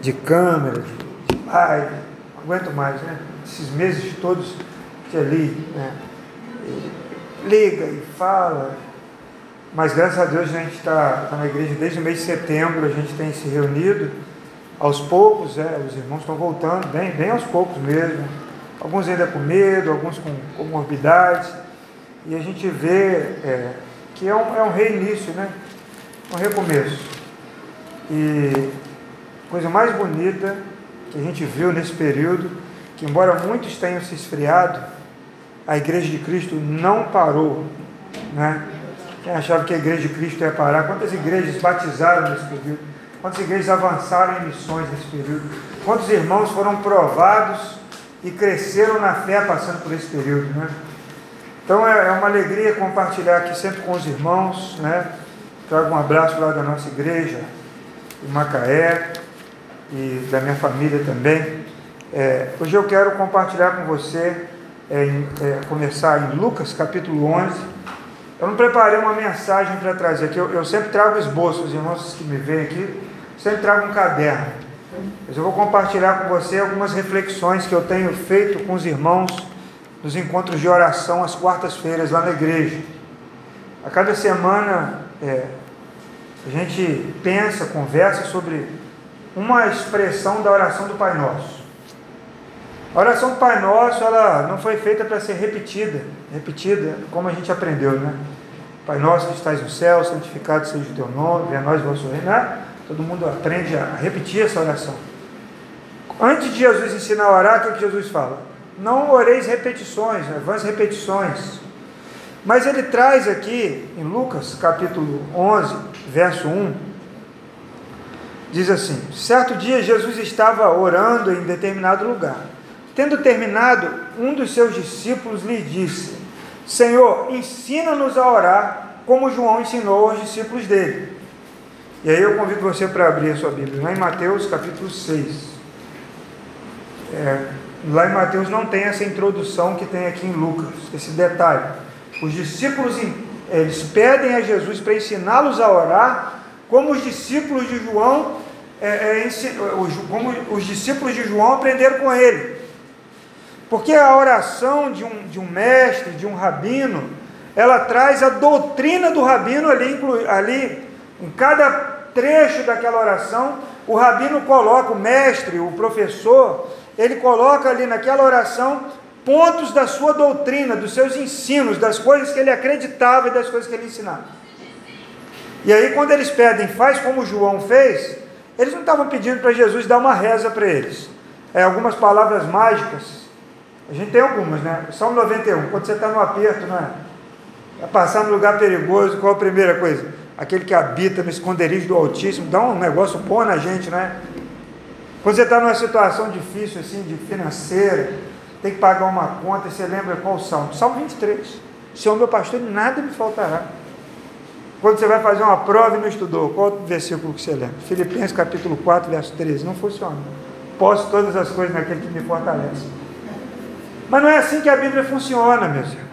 de câmera, de, de não aguento mais, né? Esses meses todos que ali, né? liga e fala. Mas graças a Deus a gente está tá na igreja desde o mês de setembro, a gente tem se reunido. Aos poucos, é, os irmãos estão voltando, bem, bem aos poucos mesmo. Alguns ainda com medo, alguns com comorbidades. E a gente vê é, que é um, é um reinício, né? Um recomeço. E coisa mais bonita que a gente viu nesse período, que embora muitos tenham se esfriado, a igreja de Cristo não parou, né? Quem achava que a igreja de Cristo ia parar? Quantas igrejas batizaram nesse período? Quantas igrejas avançaram em missões nesse período? Quantos irmãos foram provados e cresceram na fé passando por esse período, né? Então é, é uma alegria compartilhar aqui sempre com os irmãos, né? Trago um abraço lá da nossa igreja, em Macaé, e da minha família também. É, hoje eu quero compartilhar com você é, é, começar em Lucas capítulo 11. Eu não preparei uma mensagem para trazer aqui, eu, eu sempre trago esboços, os irmãos que me veem aqui, sempre trago um caderno. Mas eu vou compartilhar com você algumas reflexões que eu tenho feito com os irmãos nos encontros de oração às quartas-feiras lá na igreja. A cada semana é, a gente pensa, conversa sobre uma expressão da oração do Pai Nosso. A oração do Pai Nosso, ela não foi feita para ser repetida, repetida como a gente aprendeu, né? Pai Nosso que estás no céu, santificado seja o teu nome, venha a nós o vosso reino. Né? Todo mundo aprende a repetir essa oração. Antes de Jesus ensinar a orar, o que Jesus fala? Não oreis repetições, né? vãs repetições. Mas ele traz aqui, em Lucas capítulo 11, verso 1, diz assim: Certo dia Jesus estava orando em determinado lugar. Tendo terminado, um dos seus discípulos lhe disse: Senhor, ensina-nos a orar, como João ensinou aos discípulos dele. E aí eu convido você para abrir a sua Bíblia, lá em Mateus capítulo 6. É, lá em Mateus não tem essa introdução que tem aqui em Lucas, esse detalhe. Os discípulos eles pedem a Jesus para ensiná-los a orar, como os discípulos de João, é, é, como os discípulos de João aprenderam com ele. Porque a oração de um, de um mestre, de um rabino, ela traz a doutrina do rabino ali, ali, em cada trecho daquela oração, o rabino coloca, o mestre, o professor, ele coloca ali naquela oração pontos da sua doutrina, dos seus ensinos, das coisas que ele acreditava e das coisas que ele ensinava. E aí, quando eles pedem, faz como João fez, eles não estavam pedindo para Jesus dar uma reza para eles. É, algumas palavras mágicas a gente tem algumas, né? Salmo 91, quando você está no aperto, não é? Passar no lugar perigoso, qual a primeira coisa? Aquele que habita no esconderijo do Altíssimo, dá um negócio bom na gente, não é? Quando você está numa situação difícil, assim, de financeira, tem que pagar uma conta, você lembra qual o salmo? Salmo 23. Senhor meu pastor, nada me faltará. Quando você vai fazer uma prova e não estudou, qual o versículo que você lembra? Filipenses capítulo 4, verso 13. Não funciona. Posso todas as coisas naquele que me fortalece. Mas não é assim que a Bíblia funciona, meus irmãos.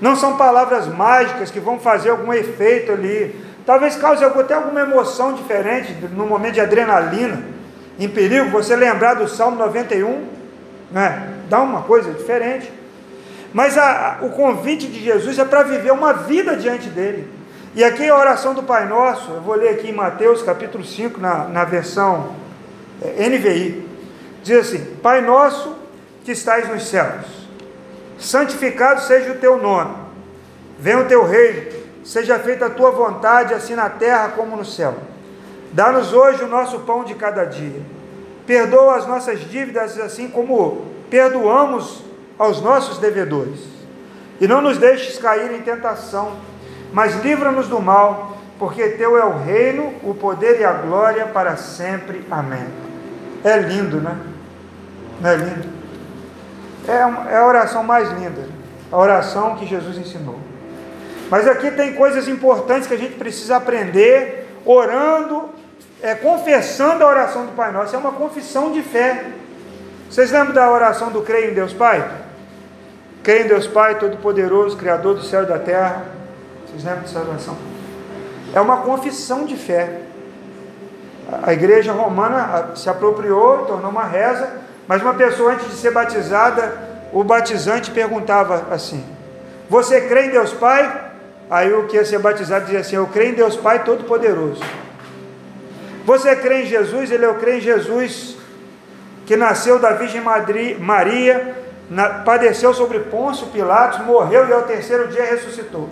Não são palavras mágicas que vão fazer algum efeito ali. Talvez cause até alguma emoção diferente no momento de adrenalina, em perigo, você lembrar do Salmo 91, né? dá uma coisa diferente. Mas a, o convite de Jesus é para viver uma vida diante dele. E aqui a oração do Pai Nosso, eu vou ler aqui em Mateus capítulo 5, na, na versão é, NVI, diz assim: Pai Nosso que estás nos céus. Santificado seja o teu nome. Venha o teu reino. Seja feita a tua vontade, assim na terra como no céu. Dá-nos hoje o nosso pão de cada dia. Perdoa as nossas dívidas, assim como perdoamos aos nossos devedores. E não nos deixes cair em tentação, mas livra-nos do mal, porque teu é o reino, o poder e a glória para sempre. Amém. É lindo, né? Não é lindo? É, é a oração mais linda, a oração que Jesus ensinou. Mas aqui tem coisas importantes que a gente precisa aprender, orando, é, confessando a oração do Pai Nosso. É uma confissão de fé. Vocês lembram da oração do creio em Deus Pai? Creio em Deus Pai, Todo-Poderoso, Criador do céu e da terra. Vocês lembram dessa oração? É uma confissão de fé. A igreja romana se apropriou, tornou uma reza, mas uma pessoa antes de ser batizada, o batizante perguntava assim: Você crê em Deus Pai? Aí o que ia ser batizado dizia assim: Eu creio em Deus Pai Todo-Poderoso. Você crê em Jesus? Ele, eu creio em Jesus, que nasceu da Virgem Maria, padeceu sobre Pôncio Pilatos, morreu e ao terceiro dia ressuscitou.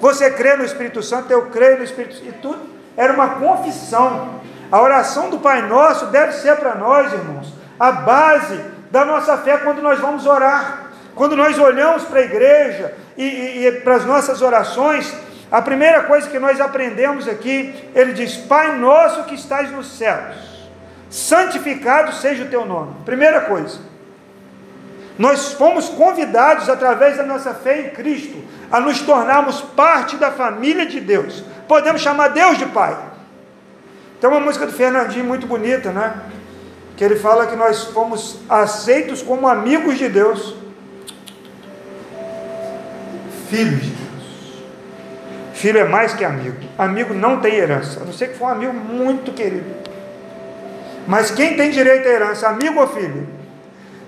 Você crê no Espírito Santo? Eu creio no Espírito Santo. E tudo era uma confissão. A oração do Pai Nosso deve ser para nós, irmãos, a base da nossa fé quando nós vamos orar. Quando nós olhamos para a igreja e, e, e para as nossas orações, a primeira coisa que nós aprendemos aqui, ele diz: Pai nosso que estás nos céus, santificado seja o teu nome. Primeira coisa. Nós fomos convidados, através da nossa fé em Cristo, a nos tornarmos parte da família de Deus. Podemos chamar Deus de Pai. Tem uma música do Fernandinho muito bonita, né? Que ele fala que nós fomos aceitos como amigos de Deus, filhos de Deus. Filho é mais que amigo. Amigo não tem herança, a não ser que for um amigo muito querido. Mas quem tem direito à herança, amigo ou filho?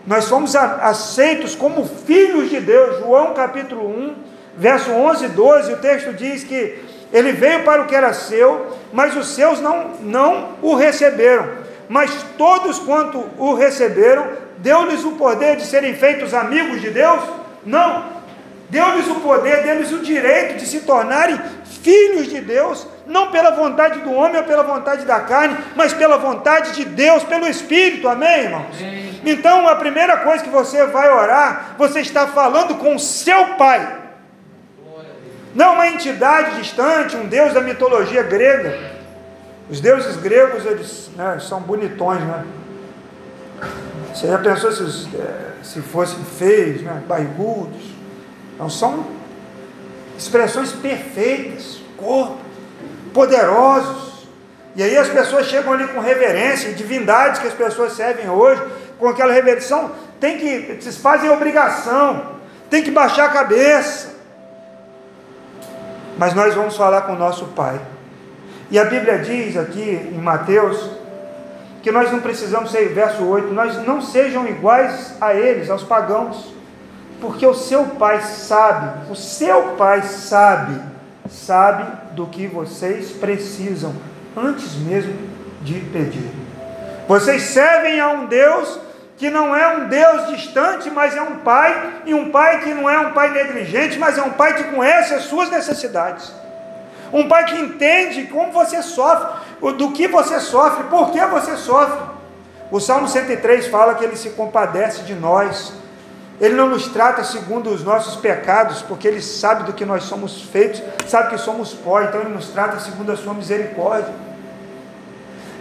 Nós somos aceitos como filhos de Deus. João capítulo 1, verso 11 e 12, o texto diz que ele veio para o que era seu, mas os seus não, não o receberam. Mas todos quanto o receberam, deu-lhes o poder de serem feitos amigos de Deus? Não, deu-lhes o poder, deu-lhes o direito de se tornarem filhos de Deus, não pela vontade do homem ou pela vontade da carne, mas pela vontade de Deus, pelo Espírito, amém, irmãos? Amém. Então, a primeira coisa que você vai orar, você está falando com o seu Pai, não uma entidade distante, um Deus da mitologia grega. Os deuses gregos, eles né, são bonitões, né? Você já pensou se, eh, se fossem feios, né, barrigudos? Não são expressões perfeitas, corpo, poderosos. E aí as pessoas chegam ali com reverência, divindades que as pessoas servem hoje, com aquela reverência, tem que, se fazem obrigação, tem que baixar a cabeça. Mas nós vamos falar com o nosso Pai. E a Bíblia diz aqui em Mateus que nós não precisamos ser, verso 8, nós não sejam iguais a eles, aos pagãos porque o seu pai sabe, o seu pai sabe, sabe do que vocês precisam antes mesmo de pedir. Vocês servem a um Deus que não é um Deus distante, mas é um pai, e um pai que não é um pai negligente, mas é um pai que conhece as suas necessidades. Um pai que entende como você sofre, do que você sofre, por que você sofre. O Salmo 103 fala que ele se compadece de nós ele não nos trata segundo os nossos pecados, porque Ele sabe do que nós somos feitos, sabe que somos pó, então Ele nos trata segundo a Sua misericórdia.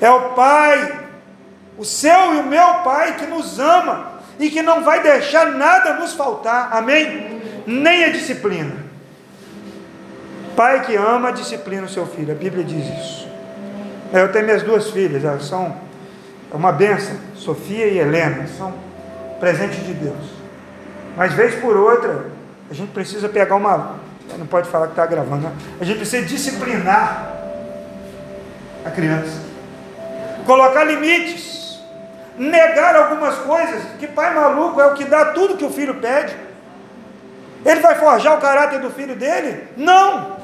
É o Pai, o seu e o meu Pai, que nos ama e que não vai deixar nada nos faltar, amém? Nem a disciplina. Pai que ama, disciplina o seu filho, a Bíblia diz isso. Eu tenho minhas duas filhas, elas são uma benção, Sofia e Helena, são presentes de Deus. Mas vez por outra, a gente precisa pegar uma. Não pode falar que está gravando, né? A gente precisa disciplinar a criança. Colocar limites. Negar algumas coisas. Que pai maluco é o que dá tudo que o filho pede. Ele vai forjar o caráter do filho dele? Não!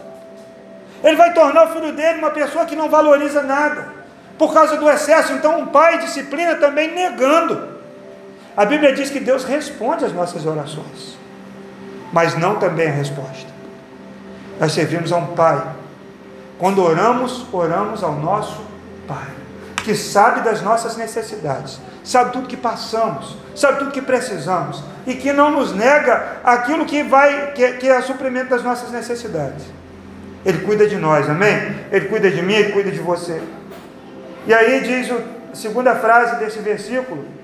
Ele vai tornar o filho dele uma pessoa que não valoriza nada. Por causa do excesso. Então, um pai disciplina também negando. A Bíblia diz que Deus responde às nossas orações, mas não também a resposta. Nós servimos a um Pai. Quando oramos, oramos ao nosso Pai, que sabe das nossas necessidades, sabe tudo que passamos, sabe tudo que precisamos e que não nos nega aquilo que vai, que, que é o suprimento das nossas necessidades. Ele cuida de nós, amém? Ele cuida de mim, ele cuida de você. E aí diz a segunda frase desse versículo: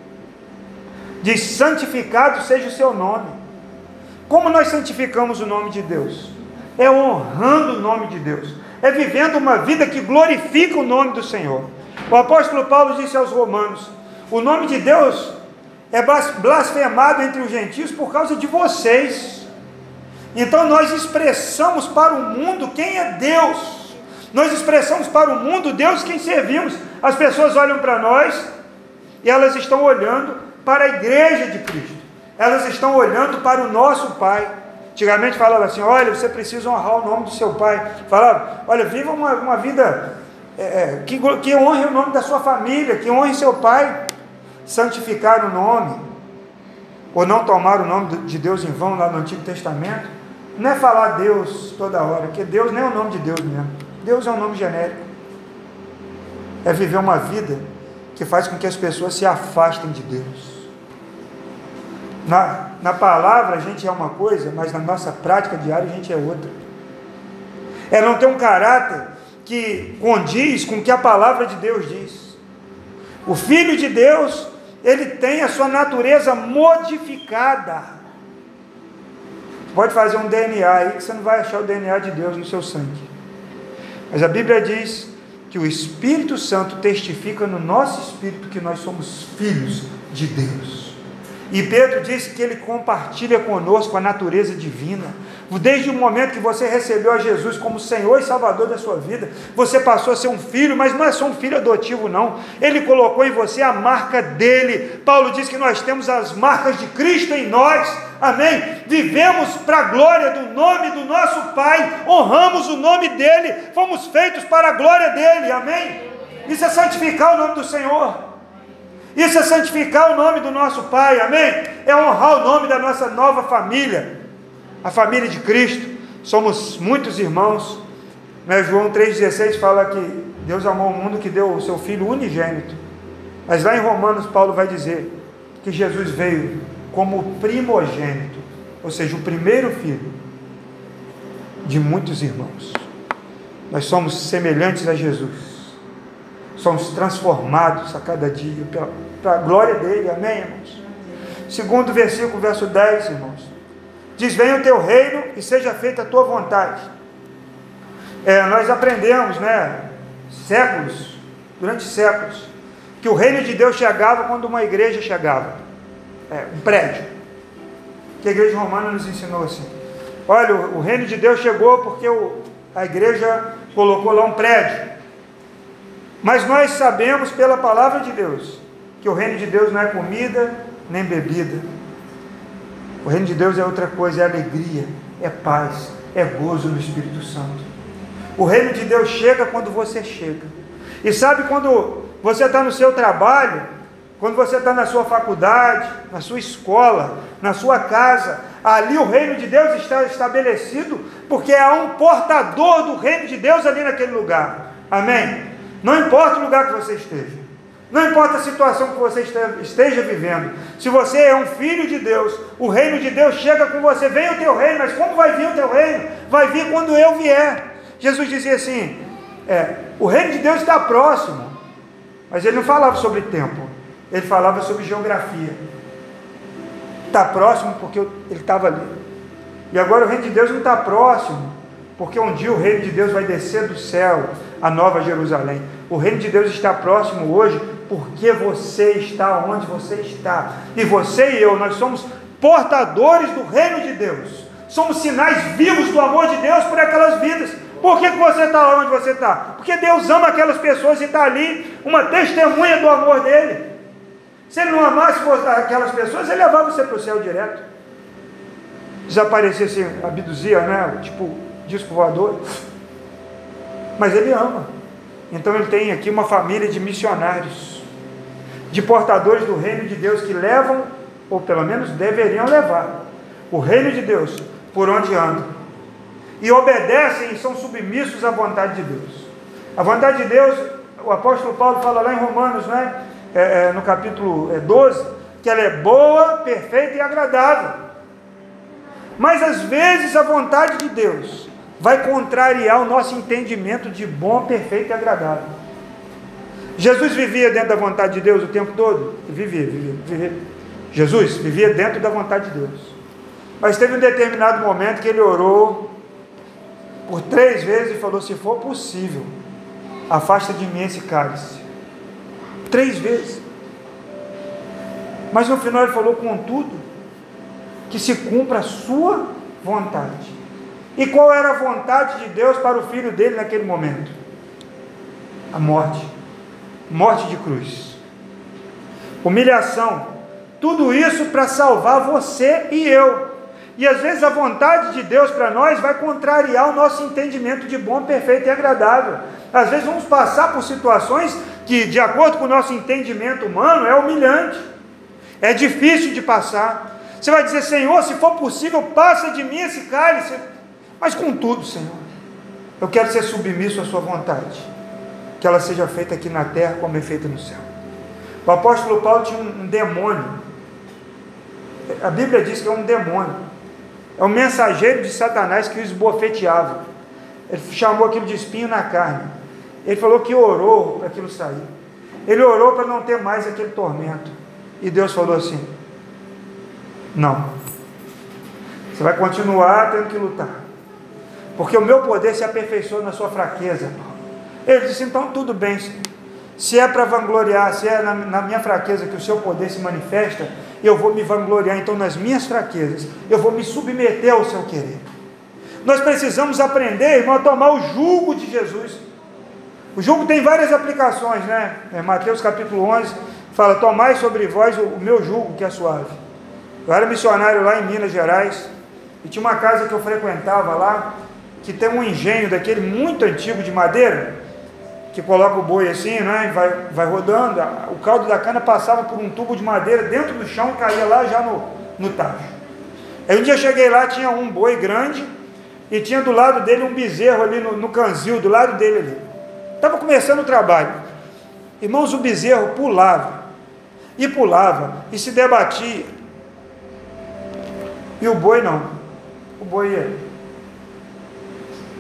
diz: santificado seja o seu nome. Como nós santificamos o nome de Deus? É honrando o nome de Deus, é vivendo uma vida que glorifica o nome do Senhor. O apóstolo Paulo disse aos Romanos: o nome de Deus é blasfemado entre os gentios por causa de vocês. Então nós expressamos para o mundo quem é Deus. Nós expressamos para o mundo Deus quem servimos. As pessoas olham para nós e elas estão olhando para a igreja de Cristo. Elas estão olhando para o nosso Pai. Antigamente falava assim: olha, você precisa honrar o nome do seu pai. Falava, olha, viva uma, uma vida é, é que, que honre o nome da sua família, que honre seu pai. Santificar o nome, ou não tomar o nome de Deus em vão lá no Antigo Testamento, não é falar Deus toda hora, porque Deus nem é o nome de Deus mesmo. Deus é um nome genérico. É viver uma vida que faz com que as pessoas se afastem de Deus. Na, na palavra a gente é uma coisa, mas na nossa prática diária a gente é outra. É não ter um caráter que condiz com o que a palavra de Deus diz. O Filho de Deus, ele tem a sua natureza modificada. Pode fazer um DNA aí que você não vai achar o DNA de Deus no seu sangue. Mas a Bíblia diz que o Espírito Santo testifica no nosso espírito que nós somos filhos de Deus. E Pedro disse que ele compartilha conosco a natureza divina. Desde o momento que você recebeu a Jesus como Senhor e Salvador da sua vida, você passou a ser um filho, mas não é só um filho adotivo, não. Ele colocou em você a marca dele. Paulo diz que nós temos as marcas de Cristo em nós. Amém? Vivemos para a glória do nome do nosso Pai, honramos o nome dele, fomos feitos para a glória dele. Amém? Isso é santificar o nome do Senhor. Isso é santificar o nome do nosso Pai, amém? É honrar o nome da nossa nova família, a família de Cristo. Somos muitos irmãos. Né? João 3,16 fala que Deus amou o mundo que deu o seu Filho unigênito. Mas lá em Romanos, Paulo vai dizer que Jesus veio como primogênito, ou seja, o primeiro filho de muitos irmãos. Nós somos semelhantes a Jesus somos transformados a cada dia para a glória dele, amém, irmãos? Segundo versículo, verso 10, irmãos, diz: Venha o teu reino e seja feita a tua vontade. É, nós aprendemos, né, séculos, durante séculos, que o reino de Deus chegava quando uma igreja chegava, é, um prédio. Que a igreja romana nos ensinou assim: olha, o, o reino de Deus chegou porque o, a igreja colocou lá um prédio. Mas nós sabemos pela palavra de Deus que o reino de Deus não é comida nem bebida. O reino de Deus é outra coisa, é alegria, é paz, é gozo no Espírito Santo. O reino de Deus chega quando você chega. E sabe quando você está no seu trabalho, quando você está na sua faculdade, na sua escola, na sua casa, ali o reino de Deus está estabelecido, porque há um portador do reino de Deus ali naquele lugar. Amém? Não importa o lugar que você esteja. Não importa a situação que você esteja vivendo. Se você é um filho de Deus, o reino de Deus chega com você. Vem o teu reino, mas como vai vir o teu reino? Vai vir quando eu vier. Jesus dizia assim: é, o reino de Deus está próximo. Mas ele não falava sobre tempo, ele falava sobre geografia. Está próximo porque ele estava ali. E agora o reino de Deus não está próximo, porque um dia o reino de Deus vai descer do céu, a nova Jerusalém. O reino de Deus está próximo hoje, porque você está onde você está. E você e eu, nós somos portadores do reino de Deus. Somos sinais vivos do amor de Deus por aquelas vidas. Por que, que você está lá onde você está? Porque Deus ama aquelas pessoas e está ali, uma testemunha do amor dele. Se ele não amasse aquelas pessoas, ele levava você para o céu direto. Desaparecesse, abduzia, né? Tipo, disco voador. Mas ele ama. Então ele tem aqui uma família de missionários, de portadores do reino de Deus que levam, ou pelo menos deveriam levar, o reino de Deus por onde andam. E obedecem e são submissos à vontade de Deus. A vontade de Deus, o apóstolo Paulo fala lá em Romanos, né? É, é, no capítulo 12, é, que ela é boa, perfeita e agradável. Mas às vezes a vontade de Deus vai contrariar o nosso entendimento de bom, perfeito e agradável. Jesus vivia dentro da vontade de Deus o tempo todo? Vivia, vivia, vivia. Jesus vivia dentro da vontade de Deus. Mas teve um determinado momento que ele orou por três vezes e falou: se for possível, afasta de mim esse cálice. Três vezes. Mas no final ele falou: contudo, que se cumpra a sua vontade. E qual era a vontade de Deus para o filho dele naquele momento? A morte. Morte de cruz. Humilhação. Tudo isso para salvar você e eu. E às vezes a vontade de Deus para nós vai contrariar o nosso entendimento de bom, perfeito e agradável. Às vezes vamos passar por situações que, de acordo com o nosso entendimento humano, é humilhante, é difícil de passar. Você vai dizer, Senhor, se for possível, passa de mim esse cálice. Mas contudo, Senhor, eu quero ser submisso à Sua vontade, que ela seja feita aqui na terra como é feita no céu. O apóstolo Paulo tinha um demônio. A Bíblia diz que é um demônio. É um mensageiro de Satanás que o esbofeteava. Ele chamou aquilo de espinho na carne. Ele falou que orou para aquilo sair. Ele orou para não ter mais aquele tormento. E Deus falou assim: Não. Você vai continuar tendo que lutar. Porque o meu poder se aperfeiçoa na sua fraqueza. Ele disse: Então tudo bem, se é para vangloriar, se é na, na, minha fraqueza que o seu poder se manifesta, eu vou me vangloriar então nas minhas fraquezas, eu vou me submeter ao seu querer. Nós precisamos aprender, irmão, a tomar o jugo de Jesus. O jugo tem várias aplicações, né? É, Mateus capítulo 11 fala: Tomai sobre vós o, o meu jugo que é suave. Eu era missionário lá em Minas Gerais e tinha uma casa que eu frequentava lá que tem um engenho daquele muito antigo de madeira que coloca o boi assim, né? Vai, vai rodando. O caldo da cana passava por um tubo de madeira dentro do chão caía lá já no, no tacho. Aí um dia cheguei lá, tinha um boi grande e tinha do lado dele um bezerro ali no, no canzil, do lado dele ali. Estava começando o trabalho. Irmãos, o bezerro pulava e pulava e se debatia. E o boi não. O boi ia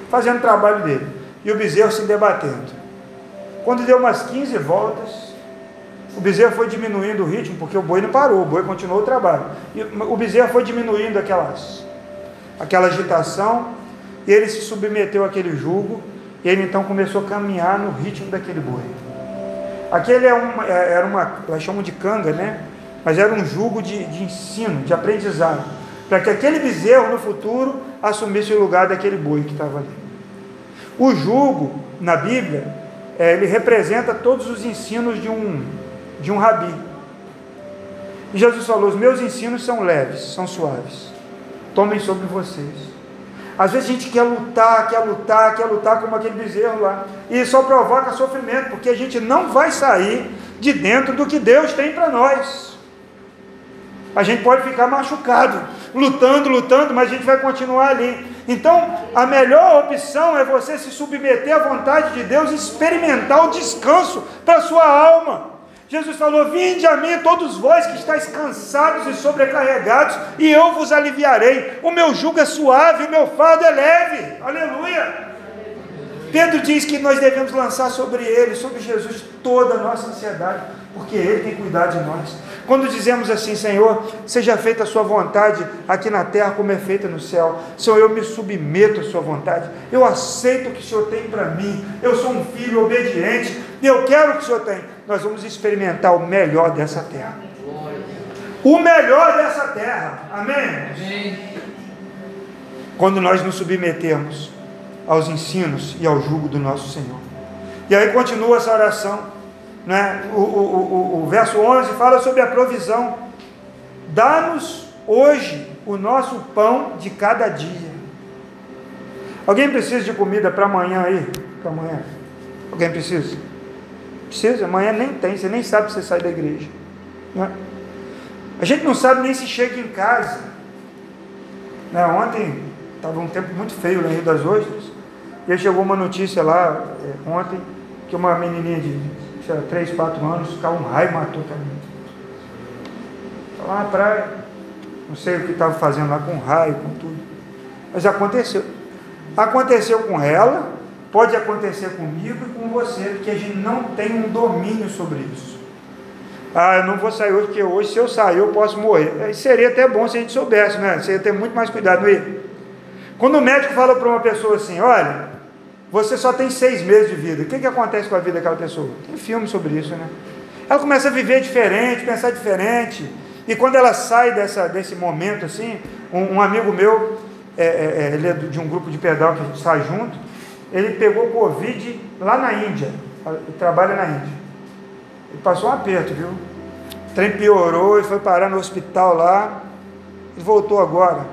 fazendo o trabalho dele. E o bezerro se debatendo. Quando deu umas 15 voltas, o bezerro foi diminuindo o ritmo, porque o boi não parou, o boi continuou o trabalho. E o bezerro foi diminuindo aquelas, aquela agitação, e ele se submeteu àquele jugo, e ele então começou a caminhar no ritmo daquele boi. Aquele é uma, é, era uma, elas chamam de canga, né? Mas era um jugo de, de ensino, de aprendizado, para que aquele bezerro no futuro assumisse o lugar daquele boi que estava ali. O jugo, na Bíblia, é, ele representa todos os ensinos de um, de um rabi. E Jesus falou: Os meus ensinos são leves, são suaves. Tomem sobre vocês. Às vezes a gente quer lutar, quer lutar, quer lutar como aquele bezerro lá. E só provoca sofrimento, porque a gente não vai sair de dentro do que Deus tem para nós. A gente pode ficar machucado, lutando, lutando, mas a gente vai continuar ali. Então, a melhor opção é você se submeter à vontade de Deus e experimentar o descanso para a sua alma. Jesus falou: Vinde a mim, todos vós que estáis cansados e sobrecarregados, e eu vos aliviarei. O meu jugo é suave, o meu fardo é leve. Aleluia. Pedro diz que nós devemos lançar sobre ele, sobre Jesus, toda a nossa ansiedade, porque ele tem cuidado de nós. Quando dizemos assim, Senhor, seja feita a Sua vontade aqui na terra como é feita no céu, Senhor, eu me submeto à Sua vontade, eu aceito o que o Senhor tem para mim, eu sou um filho obediente, e eu quero o que o Senhor tem. Nós vamos experimentar o melhor dessa terra. O melhor dessa terra, amém? Quando nós nos submetemos aos ensinos e ao jugo do nosso Senhor. E aí continua essa oração. Né? O, o, o, o verso 11 fala sobre a provisão. Dá-nos hoje o nosso pão de cada dia. Alguém precisa de comida para amanhã aí? Para amanhã? Alguém precisa? Precisa? Amanhã nem tem, você nem sabe se você sai da igreja. Né? A gente não sabe nem se chega em casa. Né? Ontem estava um tempo muito feio em Rio das Ostras. E aí chegou uma notícia lá, é, ontem, que uma menininha de tinha 3, 4 anos, caiu um raio e matou também. Estava lá na praia, não sei o que estava fazendo lá com raio, com tudo. Mas aconteceu. Aconteceu com ela, pode acontecer comigo e com você, porque a gente não tem um domínio sobre isso. Ah, eu não vou sair hoje, porque hoje se eu sair eu posso morrer. Aí seria até bom se a gente soubesse, né? Você ia ter muito mais cuidado, não? Quando o médico fala para uma pessoa assim, olha, você só tem seis meses de vida. O que, que acontece com a vida daquela pessoa? Tem filme sobre isso, né? Ela começa a viver diferente, pensar diferente. E quando ela sai dessa, desse momento assim, um, um amigo meu, é, é, é ele é de um grupo de pedal que a gente sai junto, ele pegou Covid lá na Índia. trabalha na Índia. Ele passou um aperto, viu? O trem piorou e foi parar no hospital lá. Ele voltou agora.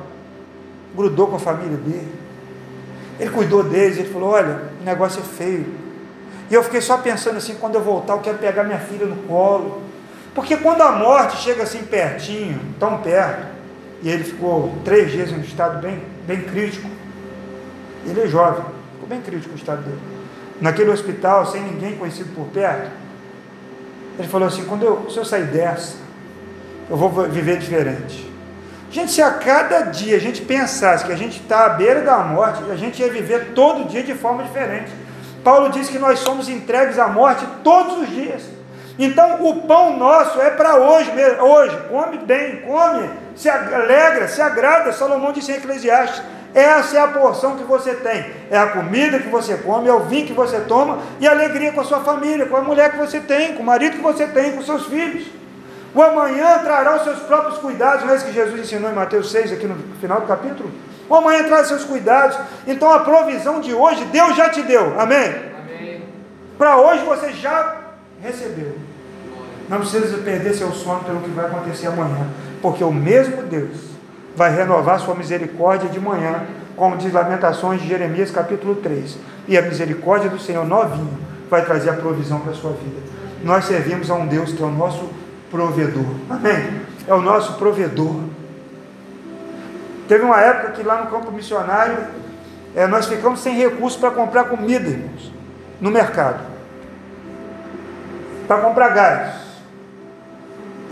Grudou com a família dele. Ele cuidou deles, ele falou: olha, o negócio é feio. E eu fiquei só pensando assim, quando eu voltar, eu quero pegar minha filha no colo. Porque quando a morte chega assim pertinho, tão perto, e ele ficou três dias em um estado bem, bem crítico, ele é jovem, ficou bem crítico o estado dele. Naquele hospital, sem ninguém conhecido por perto, ele falou assim: quando eu, se eu sair dessa, eu vou viver diferente. Gente, se a cada dia a gente pensasse que a gente está à beira da morte, a gente ia viver todo dia de forma diferente. Paulo diz que nós somos entregues à morte todos os dias. Então o pão nosso é para hoje mesmo. Hoje, come bem, come, se alegra, se agrada. Salomão disse em Eclesiastes: essa é a porção que você tem. É a comida que você come, é o vinho que você toma e a alegria com a sua família, com a mulher que você tem, com o marido que você tem, com seus filhos. O amanhã trará os seus próprios cuidados, não é isso que Jesus ensinou em Mateus 6, aqui no final do capítulo? O amanhã traz seus cuidados. Então a provisão de hoje, Deus já te deu. Amém? Amém. Para hoje você já recebeu. Não precisa perder seu sono pelo que vai acontecer amanhã. Porque o mesmo Deus vai renovar sua misericórdia de manhã, como diz Lamentações de Jeremias capítulo 3. E a misericórdia do Senhor novinho vai trazer a provisão para a sua vida. Nós servimos a um Deus que é o nosso provedor. Amém? É o nosso provedor. Teve uma época que lá no campo missionário é, nós ficamos sem recursos para comprar comida, irmãos, no mercado. Para comprar gás.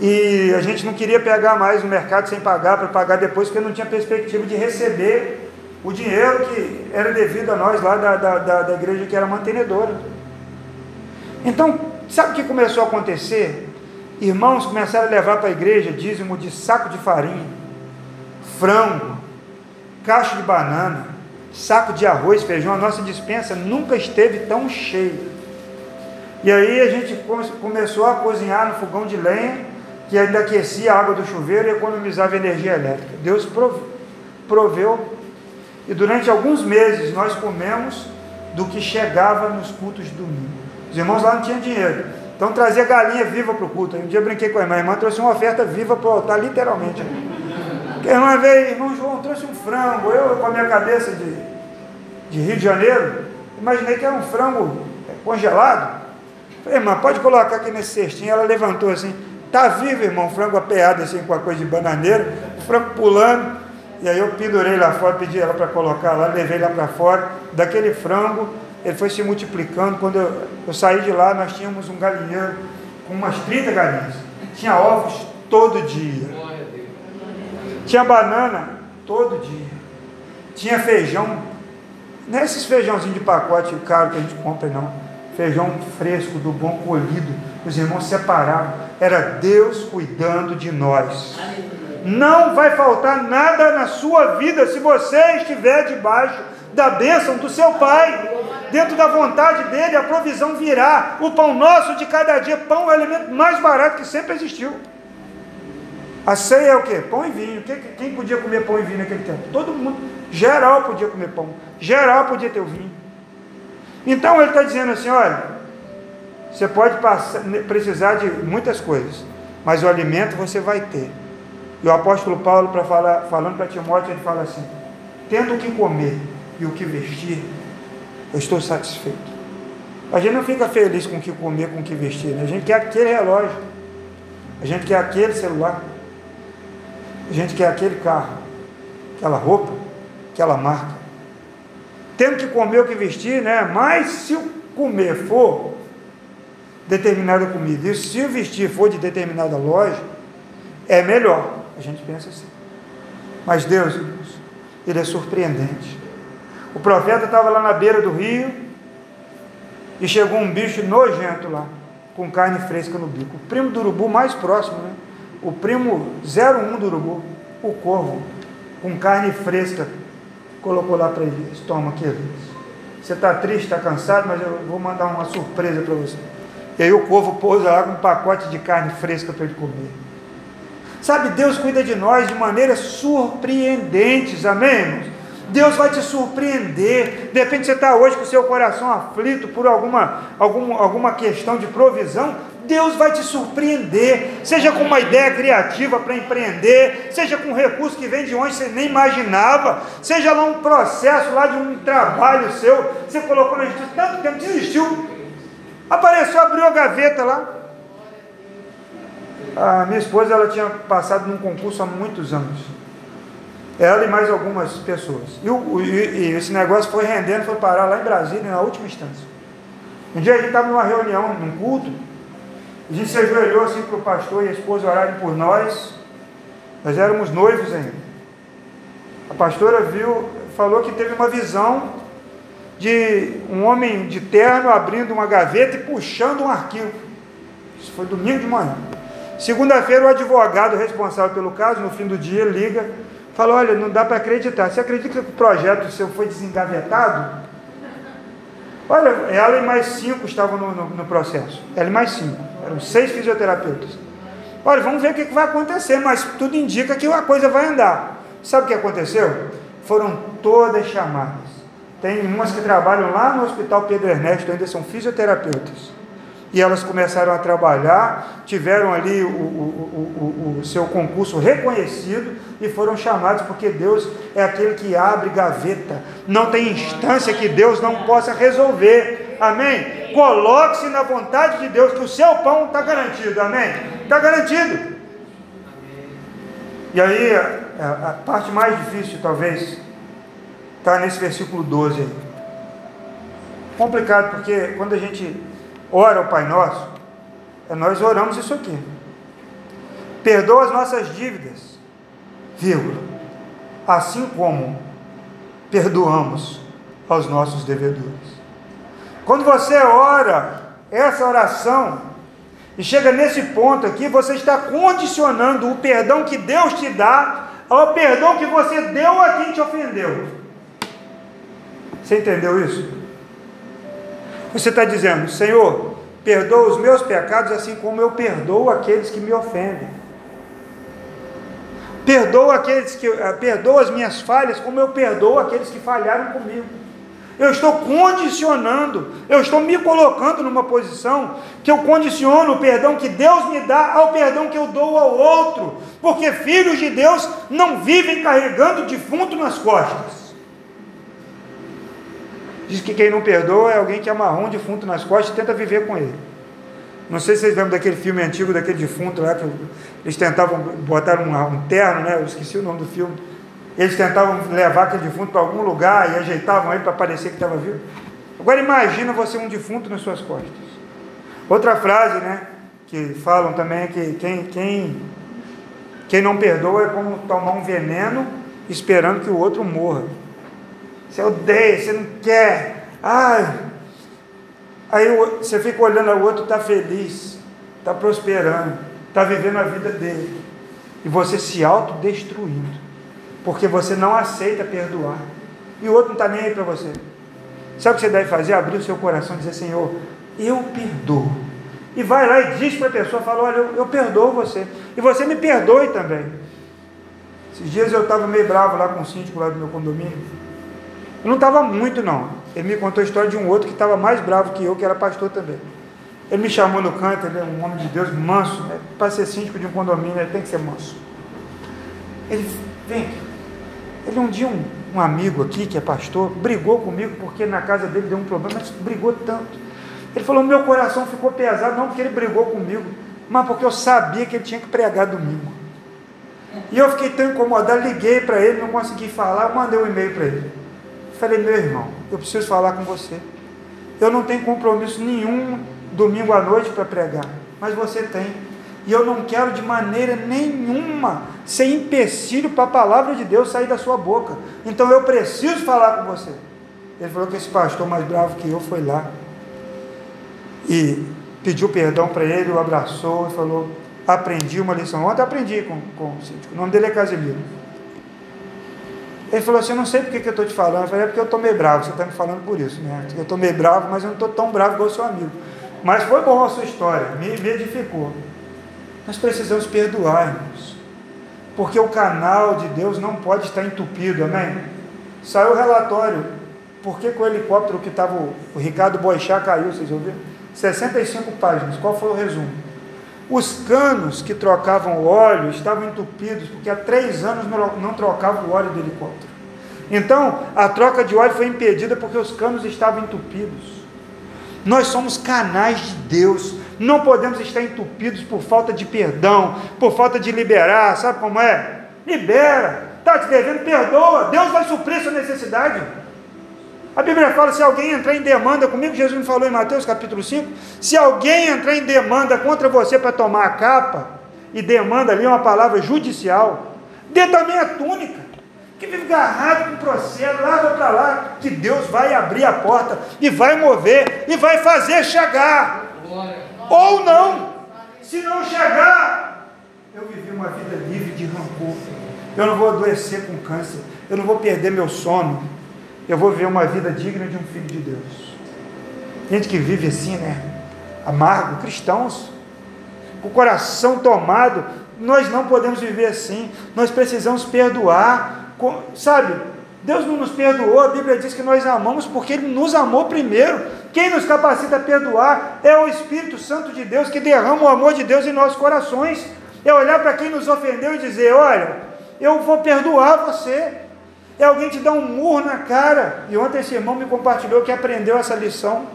E a gente não queria pegar mais no mercado sem pagar, para pagar depois, porque não tinha perspectiva de receber o dinheiro que era devido a nós lá da, da, da, da igreja que era mantenedora. Então, sabe o que começou a acontecer? Irmãos começaram a levar para a igreja dízimo de saco de farinha, frango, caixa de banana, saco de arroz, feijão. A nossa dispensa nunca esteve tão cheia. E aí a gente começou a cozinhar no fogão de lenha, que ainda aquecia a água do chuveiro e economizava energia elétrica. Deus proveu. E durante alguns meses nós comemos do que chegava nos cultos de domingo. Os irmãos lá não tinham dinheiro. Então trazia galinha viva para o culto. Um dia eu brinquei com a irmã, a irmã trouxe uma oferta viva para o altar, literalmente. Porque a irmã veio, irmão João trouxe um frango. Eu, com a minha cabeça de, de Rio de Janeiro, imaginei que era um frango congelado. Falei, irmã, pode colocar aqui nesse cestinho. Ela levantou assim, tá vivo, irmão, frango apeado assim com a coisa de bananeira, frango pulando. E aí eu pendurei lá fora, pedi ela para colocar lá, levei lá para fora, daquele frango ele foi se multiplicando. Quando eu, eu saí de lá, nós tínhamos um galinheiro com umas 30 galinhas. Tinha ovos todo dia. Tinha banana todo dia. Tinha feijão. Não é esses feijãozinhos de pacote caro que a gente compra, não. Feijão fresco, do bom colhido. Os irmãos separavam. Era Deus cuidando de nós. Não vai faltar nada na sua vida se você estiver debaixo da bênção do seu Pai dentro da vontade dele, a provisão virá. O pão nosso de cada dia, pão é o alimento mais barato que sempre existiu. A ceia é o que? Pão e vinho. Quem podia comer pão e vinho naquele tempo? Todo mundo. Geral podia comer pão. Geral podia ter o vinho. Então ele está dizendo assim: olha, você pode passar, precisar de muitas coisas, mas o alimento você vai ter. E o apóstolo Paulo, para falar, falando para Timóteo, ele fala assim: tendo o que comer e o que vestir, eu estou satisfeito. A gente não fica feliz com o que comer, com o que vestir, né? a gente quer aquele relógio, a gente quer aquele celular, a gente quer aquele carro, aquela roupa, aquela marca. Tendo que comer o que vestir, né? Mas se o comer for determinada comida, e se o vestir for de determinada loja, é melhor. A gente pensa assim. Mas Deus, Ele é surpreendente. O profeta estava lá na beira do rio e chegou um bicho nojento lá, com carne fresca no bico. O primo do urubu mais próximo, né? O primo 01 do urubu, o corvo, com carne fresca, colocou lá para ele: Toma, querido. Você está triste, está cansado, mas eu vou mandar uma surpresa para você. E aí o corvo pousa lá com um pacote de carne fresca para ele comer. Sabe, Deus cuida de nós de maneiras surpreendentes, amém, irmãos? Deus vai te surpreender. De repente você está hoje com o seu coração aflito por alguma, alguma, alguma questão de provisão. Deus vai te surpreender, seja com uma ideia criativa para empreender, seja com um recurso que vem de onde você nem imaginava, seja lá um processo lá de um trabalho seu, você colocou na justiça, tanto tempo desistiu, apareceu, abriu a gaveta lá. A minha esposa ela tinha passado num concurso há muitos anos. Ela e mais algumas pessoas. E, o, e, e esse negócio foi rendendo, foi parar lá em Brasília, na última instância. Um dia a gente estava numa reunião, num culto, a gente se ajoelhou assim para o pastor e a esposa orarem por nós. Nós éramos noivos ainda. A pastora viu, falou que teve uma visão de um homem de terno abrindo uma gaveta e puxando um arquivo. Isso foi domingo de manhã. Segunda-feira, o advogado responsável pelo caso, no fim do dia, liga, fala: Olha, não dá para acreditar. Você acredita que o projeto seu foi desengavetado? Olha, ela e mais cinco estavam no, no, no processo. Ela e mais cinco. Eram seis fisioterapeutas. Olha, vamos ver o que vai acontecer, mas tudo indica que a coisa vai andar. Sabe o que aconteceu? Foram todas chamadas. Tem umas que trabalham lá no Hospital Pedro Ernesto, ainda são fisioterapeutas e elas começaram a trabalhar, tiveram ali o, o, o, o, seu concurso reconhecido e foram chamados, porque Deus é aquele que abre gaveta, não tem instância que Deus não possa resolver, amém? Coloque-se na vontade de Deus, que o seu pão está garantido, amém? Está garantido. E aí, a, a parte mais difícil, talvez, está nesse versículo 12 aí. Complicado, porque quando a gente ora o Pai Nosso, é nós oramos isso aqui. Perdoa as nossas dívidas, vírgula, assim como perdoamos aos nossos devedores. Quando você ora essa oração e chega nesse ponto aqui, você está condicionando o perdão que Deus te dá ao perdão que você deu a quem te ofendeu. Você entendeu isso? Você está dizendo, Senhor, perdoa os meus pecados assim como eu perdoo aqueles que me ofendem. Perdoa aqueles que eh, perdoa as minhas falhas como eu perdoo aqueles que falharam comigo. Eu estou condicionando, eu estou me colocando numa posição que eu condiciono o perdão que Deus me dá ao perdão que eu dou ao outro, porque filhos de Deus não vivem carregando defunto nas costas. Diz que quem não perdoa é alguém que amarrou um defunto nas costas e tenta viver com ele. Não sei se vocês lembram daquele filme antigo, daquele defunto lá, que eles tentavam botar um, um terno, né? Eu esqueci o nome do filme. Eles tentavam levar aquele defunto para algum lugar e ajeitavam ele para parecer que estava vivo. Agora imagina você um defunto nas suas costas. Outra frase, né? Que falam também é que quem, quem, quem não perdoa é como tomar um veneno esperando que o outro morra. Você odeia, você não quer. Ai. Aí você fica olhando o outro, está feliz, está prosperando, está vivendo a vida dele. E você se autodestruindo. Porque você não aceita perdoar. E o outro não está nem aí para você. Sabe o que você deve fazer? Abrir o seu coração e dizer, Senhor, eu perdoo. E vai lá e diz para a pessoa, fala, olha, eu, eu perdoo você. E você me perdoe também. Esses dias eu estava meio bravo lá com o síndico lá do meu condomínio. Eu não estava muito, não. Ele me contou a história de um outro que estava mais bravo que eu, que era pastor também. Ele me chamou no canto, ele é um homem de Deus, manso. Né? Para ser síndico de um condomínio, ele tem que ser manso. Ele, vem aqui. Ele um dia, um, um amigo aqui, que é pastor, brigou comigo porque na casa dele deu um problema, mas brigou tanto. Ele falou: meu coração ficou pesado, não porque ele brigou comigo, mas porque eu sabia que ele tinha que pregar domingo. E eu fiquei tão incomodado, liguei para ele, não consegui falar, mandei um e-mail para ele. Falei, meu irmão, eu preciso falar com você. Eu não tenho compromisso nenhum domingo à noite para pregar, mas você tem. E eu não quero de maneira nenhuma ser empecilho para a palavra de Deus sair da sua boca. Então eu preciso falar com você. Ele falou que esse pastor mais bravo que eu foi lá e pediu perdão para ele, o abraçou e falou: Aprendi uma lição. Ontem aprendi com, com o síndico. O nome dele é Casimiro. Ele falou assim: Eu não sei porque que eu estou te falando. Eu falei: É porque eu estou meio bravo. Você está me falando por isso, né? Eu estou meio bravo, mas eu não estou tão bravo igual seu amigo. Mas foi bom a sua história, me, me edificou. Nós precisamos perdoar, irmãos. Porque o canal de Deus não pode estar entupido, amém? Saiu o relatório, por que, que o helicóptero que estava o, o Ricardo Boixá caiu, vocês ouviram? 65 páginas, qual foi o resumo? Os canos que trocavam o óleo estavam entupidos, porque há três anos não trocavam o óleo do helicóptero. Então, a troca de óleo foi impedida porque os canos estavam entupidos. Nós somos canais de Deus, não podemos estar entupidos por falta de perdão, por falta de liberar, sabe como é? Libera, está te devendo, perdoa, Deus vai suprir sua necessidade. A Bíblia fala: se alguém entrar em demanda comigo, Jesus me falou em Mateus capítulo 5: se alguém entrar em demanda contra você para tomar a capa, e demanda ali uma palavra judicial, dê também a túnica, que vive agarrado com processo, lava para lá, que Deus vai abrir a porta e vai mover e vai fazer chegar. Ou não, se não chegar, eu vivi uma vida livre de rancor, eu não vou adoecer com câncer, eu não vou perder meu sono eu vou viver uma vida digna de um filho de Deus. Gente que vive assim, né? Amargo, cristãos, com o coração tomado, nós não podemos viver assim, nós precisamos perdoar, sabe? Deus não nos perdoou, a Bíblia diz que nós amamos porque Ele nos amou primeiro. Quem nos capacita a perdoar é o Espírito Santo de Deus que derrama o amor de Deus em nossos corações. É olhar para quem nos ofendeu e dizer: Olha, eu vou perdoar você, é alguém te dar um murro na cara. E ontem esse irmão me compartilhou que aprendeu essa lição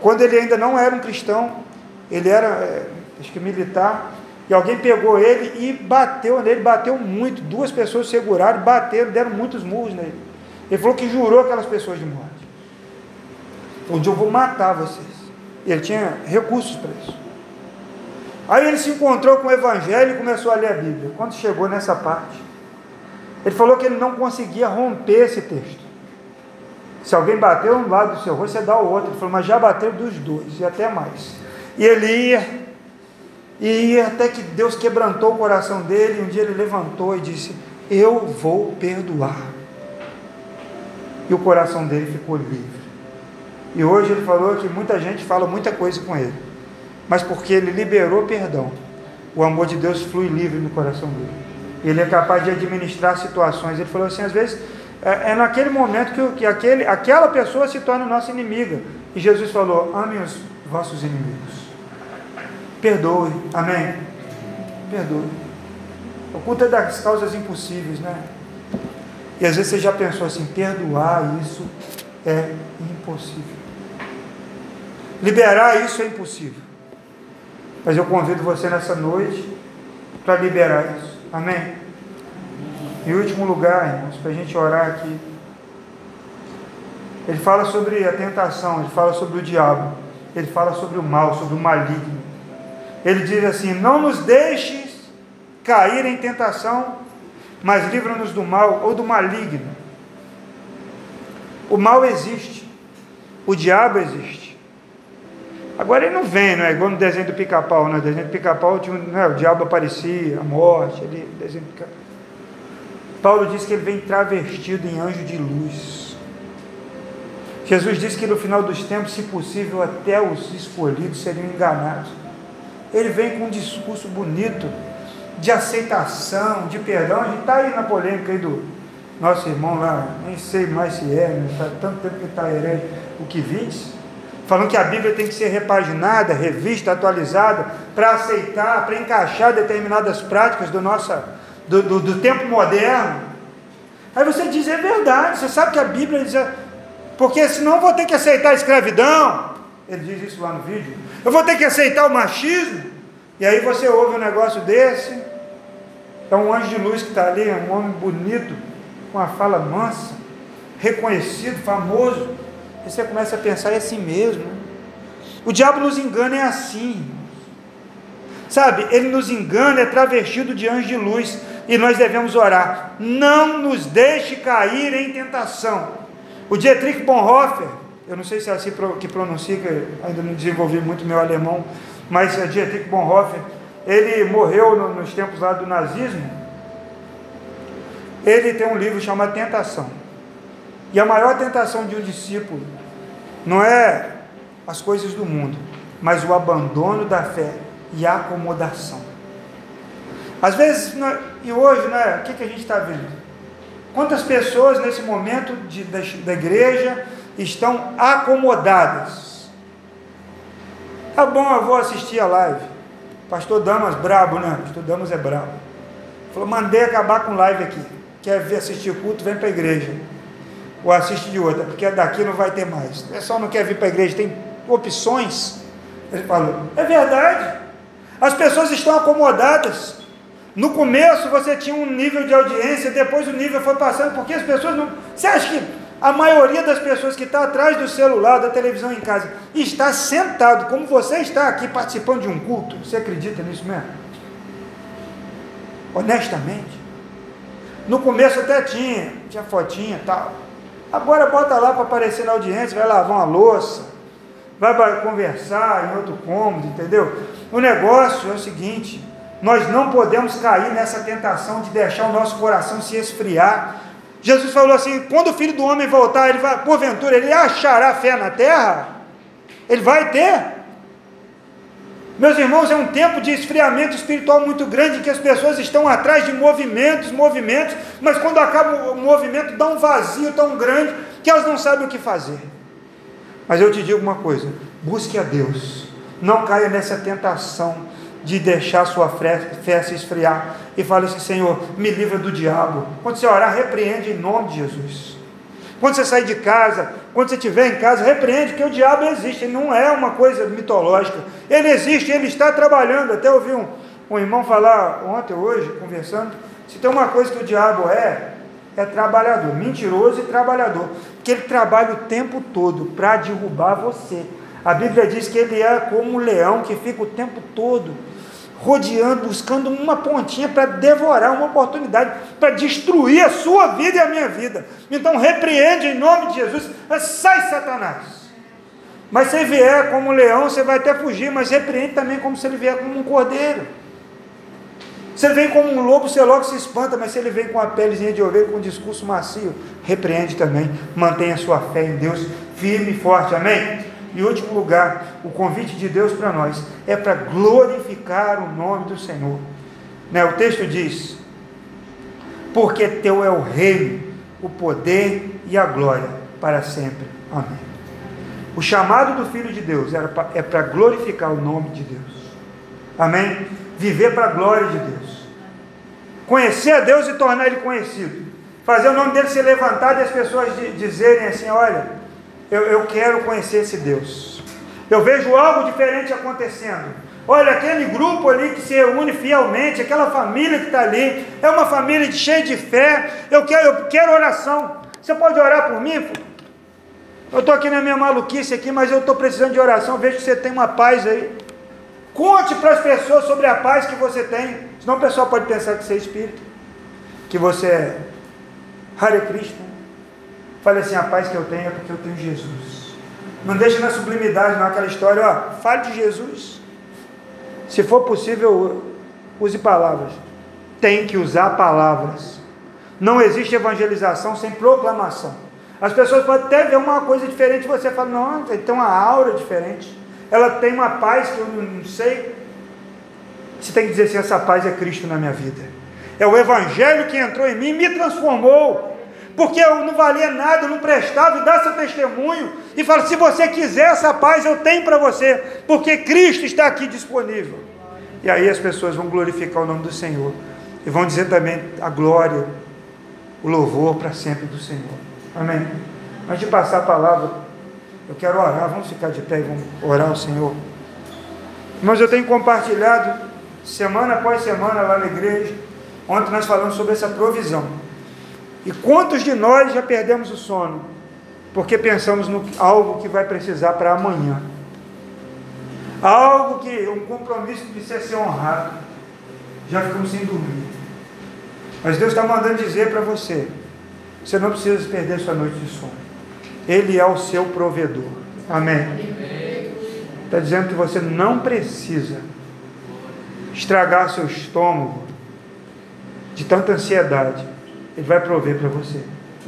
quando ele ainda não era um cristão, ele era, é, acho que militar, e alguém pegou ele e bateu nele, bateu muito. Duas pessoas seguraram, bateram, deram muitos murros nele. Ele falou que jurou aquelas pessoas de morte. Dia eu vou matar vocês. Ele tinha recursos para isso. Aí ele se encontrou com o Evangelho e começou a ler a Bíblia. Quando chegou nessa parte, ele falou que ele não conseguia romper esse texto. Se alguém bateu um lado do seu rosto, você dá o outro. Ele falou, mas já bateu dos dois, e até mais. E ele ia, e ia até que Deus quebrantou o coração dele, e um dia ele levantou e disse: Eu vou perdoar. E o coração dele ficou livre. E hoje ele falou que muita gente fala muita coisa com ele, mas porque ele liberou perdão, o amor de Deus flui livre no coração dele. Ele é capaz de administrar situações. Ele falou assim, às vezes, é, é naquele momento que, que aquele, aquela pessoa se torna nossa inimiga. E Jesus falou, amem os vossos inimigos. Perdoe. Amém? Perdoe. O culto é das causas impossíveis, né? E às vezes você já pensou assim, perdoar isso é impossível. Liberar isso é impossível. Mas eu convido você nessa noite para liberar isso. Amém? Em último lugar, irmãos, para a gente orar aqui. Ele fala sobre a tentação, ele fala sobre o diabo, ele fala sobre o mal, sobre o maligno. Ele diz assim: Não nos deixes cair em tentação, mas livra-nos do mal ou do maligno. O mal existe, o diabo existe. Agora ele não vem, não é igual no desenho do pica-pau, né? No desenho do pica-pau né? o diabo aparecia, a morte, ali, desenho do pica Paulo diz que ele vem travestido em anjo de luz. Jesus disse que no final dos tempos, se possível, até os escolhidos seriam enganados. Ele vem com um discurso bonito de aceitação, de perdão. A gente está aí na polêmica aí do nosso irmão lá, nem sei mais se é, né? Tá tanto tempo que está herege, o que viste falando que a Bíblia tem que ser repaginada, revista, atualizada, para aceitar, para encaixar determinadas práticas do, nossa, do, do, do, tempo moderno. Aí você diz, é verdade, você sabe que a Bíblia diz, porque senão vou ter que aceitar a escravidão. Ele diz isso lá no vídeo. Eu vou ter que aceitar o machismo. E aí você ouve um negócio desse. É um anjo de luz que está ali, é um homem bonito, com a fala mansa, reconhecido, famoso Aí você começa a pensar, é assim mesmo. O diabo nos engana é assim. Sabe, ele nos engana, é travestido de anjo de luz. E nós devemos orar. Não nos deixe cair em tentação. O Dietrich Bonhoeffer, eu não sei se é assim que pronuncia, que ainda não desenvolvi muito meu alemão, mas é Dietrich Bonhoeffer, ele morreu nos tempos lá do nazismo. Ele tem um livro chamado Tentação. E a maior tentação de um discípulo não é as coisas do mundo, mas o abandono da fé e a acomodação. Às vezes, e hoje, né, o que, que a gente está vendo? Quantas pessoas nesse momento de, da, da igreja estão acomodadas? Tá bom, eu vou assistir a live. Pastor Damas, brabo, né? Pastor Damas é brabo. Falou, mandei acabar com live aqui. Quer ver assistir o culto, vem para a igreja. Ou assiste de outra, porque daqui não vai ter mais. O pessoal não quer vir para a igreja, tem opções. Ele falou, é verdade. As pessoas estão acomodadas. No começo você tinha um nível de audiência, depois o nível foi passando, porque as pessoas não. Você acha que a maioria das pessoas que está atrás do celular, da televisão em casa, está sentado, como você está aqui participando de um culto? Você acredita nisso mesmo? Honestamente. No começo até tinha, tinha fotinha e tal. Agora bota lá para aparecer na audiência, vai lavar uma louça, vai conversar em outro cômodo, entendeu? O negócio é o seguinte: nós não podemos cair nessa tentação de deixar o nosso coração se esfriar. Jesus falou assim: quando o filho do homem voltar, ele vai, porventura, ele achará fé na terra? Ele vai ter. Meus irmãos, é um tempo de esfriamento espiritual muito grande, que as pessoas estão atrás de movimentos, movimentos, mas quando acaba o movimento, dá um vazio tão grande que elas não sabem o que fazer. Mas eu te digo uma coisa: busque a Deus, não caia nessa tentação de deixar sua fé, se esfriar e fale assim: Senhor, me livra do diabo. Quando você orar, repreende em nome de Jesus. Quando você sair de casa, quando você estiver em casa, repreende, que o diabo existe, ele não é uma coisa mitológica. Ele existe, ele está trabalhando. Até ouvi um, um irmão falar ontem, hoje, conversando. Se tem uma coisa que o diabo é, é trabalhador, mentiroso e trabalhador. Porque ele trabalha o tempo todo para derrubar você. A Bíblia diz que ele é como um leão que fica o tempo todo rodeando, buscando uma pontinha para devorar uma oportunidade, para destruir a sua vida e a minha vida. Então repreende em nome de Jesus, sai Satanás. Mas se ele vier como um leão, você vai até fugir, mas repreende também como se ele vier como um cordeiro. Se ele vem como um lobo, você logo se espanta, mas se ele vem com a pelezinha de ovelha, com um discurso macio, repreende também, mantenha sua fé em Deus firme e forte, amém? Em último lugar, o convite de Deus para nós é para glorificar o nome do Senhor. Né? O texto diz: Porque teu é o reino, o poder e a glória para sempre. Amém. O chamado do Filho de Deus era é para glorificar o nome de Deus. Amém? Viver para a glória de Deus. Conhecer a Deus e tornar Ele conhecido. Fazer o nome dele ser levantado e as pessoas dizerem assim: olha, eu, eu quero conhecer esse Deus. Eu vejo algo diferente acontecendo. Olha, aquele grupo ali que se une fielmente, aquela família que está ali, é uma família cheia de fé. Eu quero, eu quero oração. Você pode orar por mim? Eu estou aqui na minha maluquice aqui, mas eu estou precisando de oração. Vejo que você tem uma paz aí. Conte para as pessoas sobre a paz que você tem. Senão o pessoal pode pensar que você é espírito, que você é Hare Krishna. Fale assim: a paz que eu tenho é porque eu tenho Jesus. Não deixe na sublimidade, não aquela história, ó, fale de Jesus. Se for possível, use palavras. Tem que usar palavras. Não existe evangelização sem proclamação. As pessoas podem até ver uma coisa diferente, você fala, não, tem uma aura diferente. Ela tem uma paz que eu não sei. Você tem que dizer assim: essa paz é Cristo na minha vida. É o Evangelho que entrou em mim e me transformou porque eu não valia nada, eu não prestava, e dá seu testemunho, e fala: se você quiser essa paz, eu tenho para você, porque Cristo está aqui disponível. E aí as pessoas vão glorificar o nome do Senhor, e vão dizer também a glória, o louvor para sempre do Senhor. Amém? Antes de passar a palavra, eu quero orar, vamos ficar de pé e vamos orar ao Senhor. Mas eu tenho compartilhado semana após semana lá na igreja. Ontem nós falamos sobre essa provisão. E quantos de nós já perdemos o sono? Porque pensamos no algo que vai precisar para amanhã. Algo que, um compromisso que precisa ser honrado. Já ficamos sem dormir. Mas Deus está mandando dizer para você: você não precisa perder sua noite de sono. Ele é o seu provedor. Amém. Está dizendo que você não precisa estragar seu estômago de tanta ansiedade ele vai prover para você.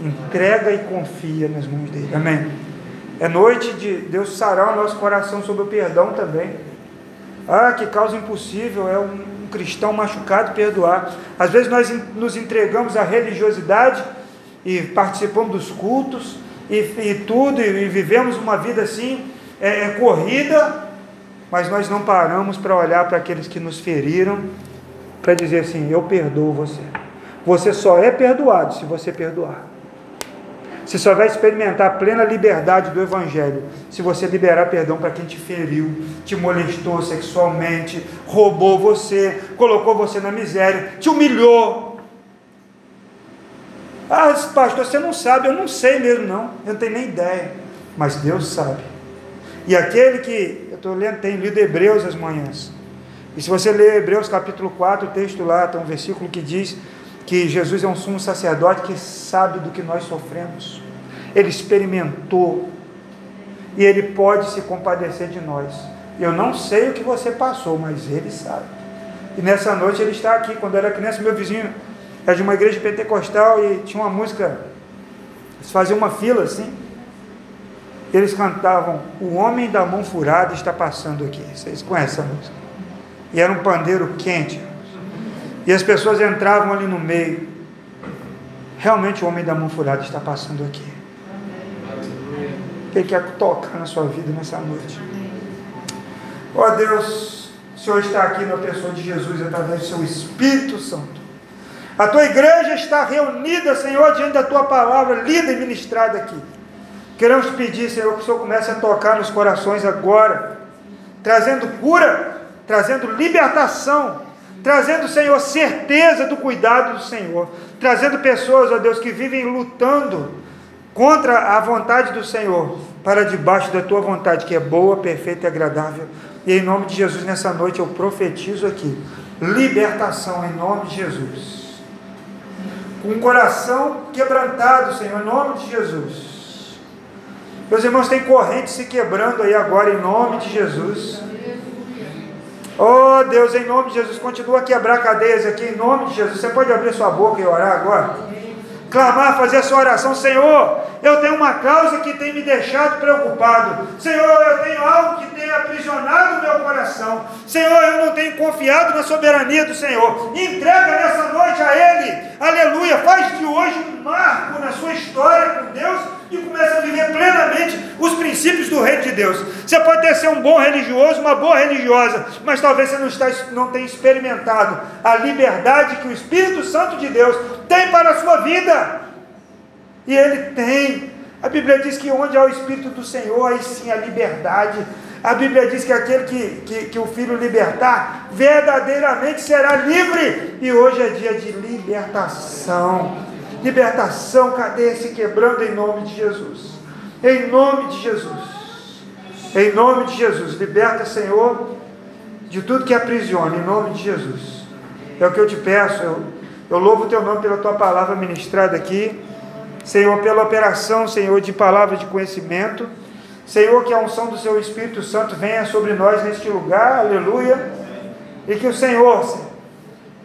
Entrega e confia nas mãos dele. Amém. É noite de Deus sarar o nosso coração sobre o perdão também. Ah, que causa impossível é um, cristão machucado perdoar. Às vezes nós nos entregamos à religiosidade e participamos dos cultos e, e tudo, e, e, vivemos uma vida assim, é, é corrida, mas nós não paramos para olhar para aqueles que nos feriram, para dizer assim: Eu perdoo você. Você só é perdoado se você perdoar. Você só vai experimentar a plena liberdade do Evangelho se você liberar perdão para quem te feriu, te molestou sexualmente, roubou você, colocou você na miséria, te humilhou. Ah, pastor, você não sabe, eu não sei mesmo, não, eu não tenho nem ideia, mas Deus sabe. E aquele que, eu estou lendo, tem lido Hebreus as manhãs, e se você ler Hebreus capítulo 4, o texto lá, tem um versículo que diz que Jesus é um sumo sacerdote que sabe do que nós sofremos. Ele experimentou e ele pode se compadecer de nós. Eu não sei o que você passou, mas ele sabe. E nessa noite ele está aqui. Quando eu era criança, meu vizinho era de uma igreja pentecostal e tinha uma música. Eles faziam uma fila assim. Eles cantavam: O homem da mão furada está passando aqui. Vocês conhecem a música? E era um pandeiro quente. E as pessoas entravam ali no meio. Realmente o homem da mão furada está passando aqui. Ele quer tocar na sua vida nessa noite. Ó oh, Deus, o Senhor está aqui na pessoa de Jesus através do seu Espírito Santo. A tua igreja está reunida, Senhor, diante da tua palavra, lida e ministrada aqui. Queremos pedir, Senhor, que o Senhor comece a tocar nos corações agora, trazendo cura, trazendo libertação, trazendo, Senhor, certeza do cuidado do Senhor, trazendo pessoas, ó Deus, que vivem lutando contra a vontade do Senhor, para debaixo da tua vontade, que é boa, perfeita e agradável. E em nome de Jesus, nessa noite eu profetizo aqui libertação em nome de Jesus. Com o coração quebrantado, Senhor, em nome de Jesus. Meus irmãos, tem corrente se quebrando aí agora, em nome de Jesus. Oh Deus, em nome de Jesus, continua a quebrar cadeias aqui, em nome de Jesus. Você pode abrir sua boca e orar agora? Clamar, fazer a sua oração, Senhor. Eu tenho uma causa que tem me deixado preocupado. Senhor, eu tenho algo que tem aprisionado o meu coração. Senhor, eu não tenho confiado na soberania do Senhor. Entrega nessa noite a Ele. Aleluia. Faz de hoje um marco na sua história com Deus e começa a viver plenamente os princípios do reino de Deus. Você pode ter ser um bom religioso, uma boa religiosa, mas talvez você não, está, não tenha experimentado a liberdade que o Espírito Santo de Deus tem para a sua vida. E ele tem. A Bíblia diz que onde há o Espírito do Senhor, aí sim a liberdade. A Bíblia diz que aquele que, que, que, o Filho libertar, verdadeiramente será livre. E hoje é dia de libertação libertação, cadeia se quebrando em nome de Jesus. Em nome de Jesus. Em nome de Jesus. Liberta, Senhor, de tudo que aprisiona, em nome de Jesus. É o que eu te peço. Eu, eu louvo o teu nome pela tua palavra ministrada aqui. Senhor, pela operação, Senhor, de palavra de conhecimento. Senhor, que a unção do seu Espírito Santo venha sobre nós neste lugar, aleluia. E que o Senhor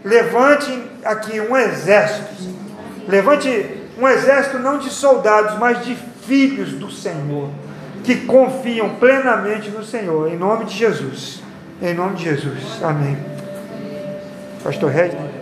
levante aqui um exército Levante um exército não de soldados, mas de filhos do Senhor, que confiam plenamente no Senhor, em nome de Jesus. Em nome de Jesus. Amém. Pastor Redner.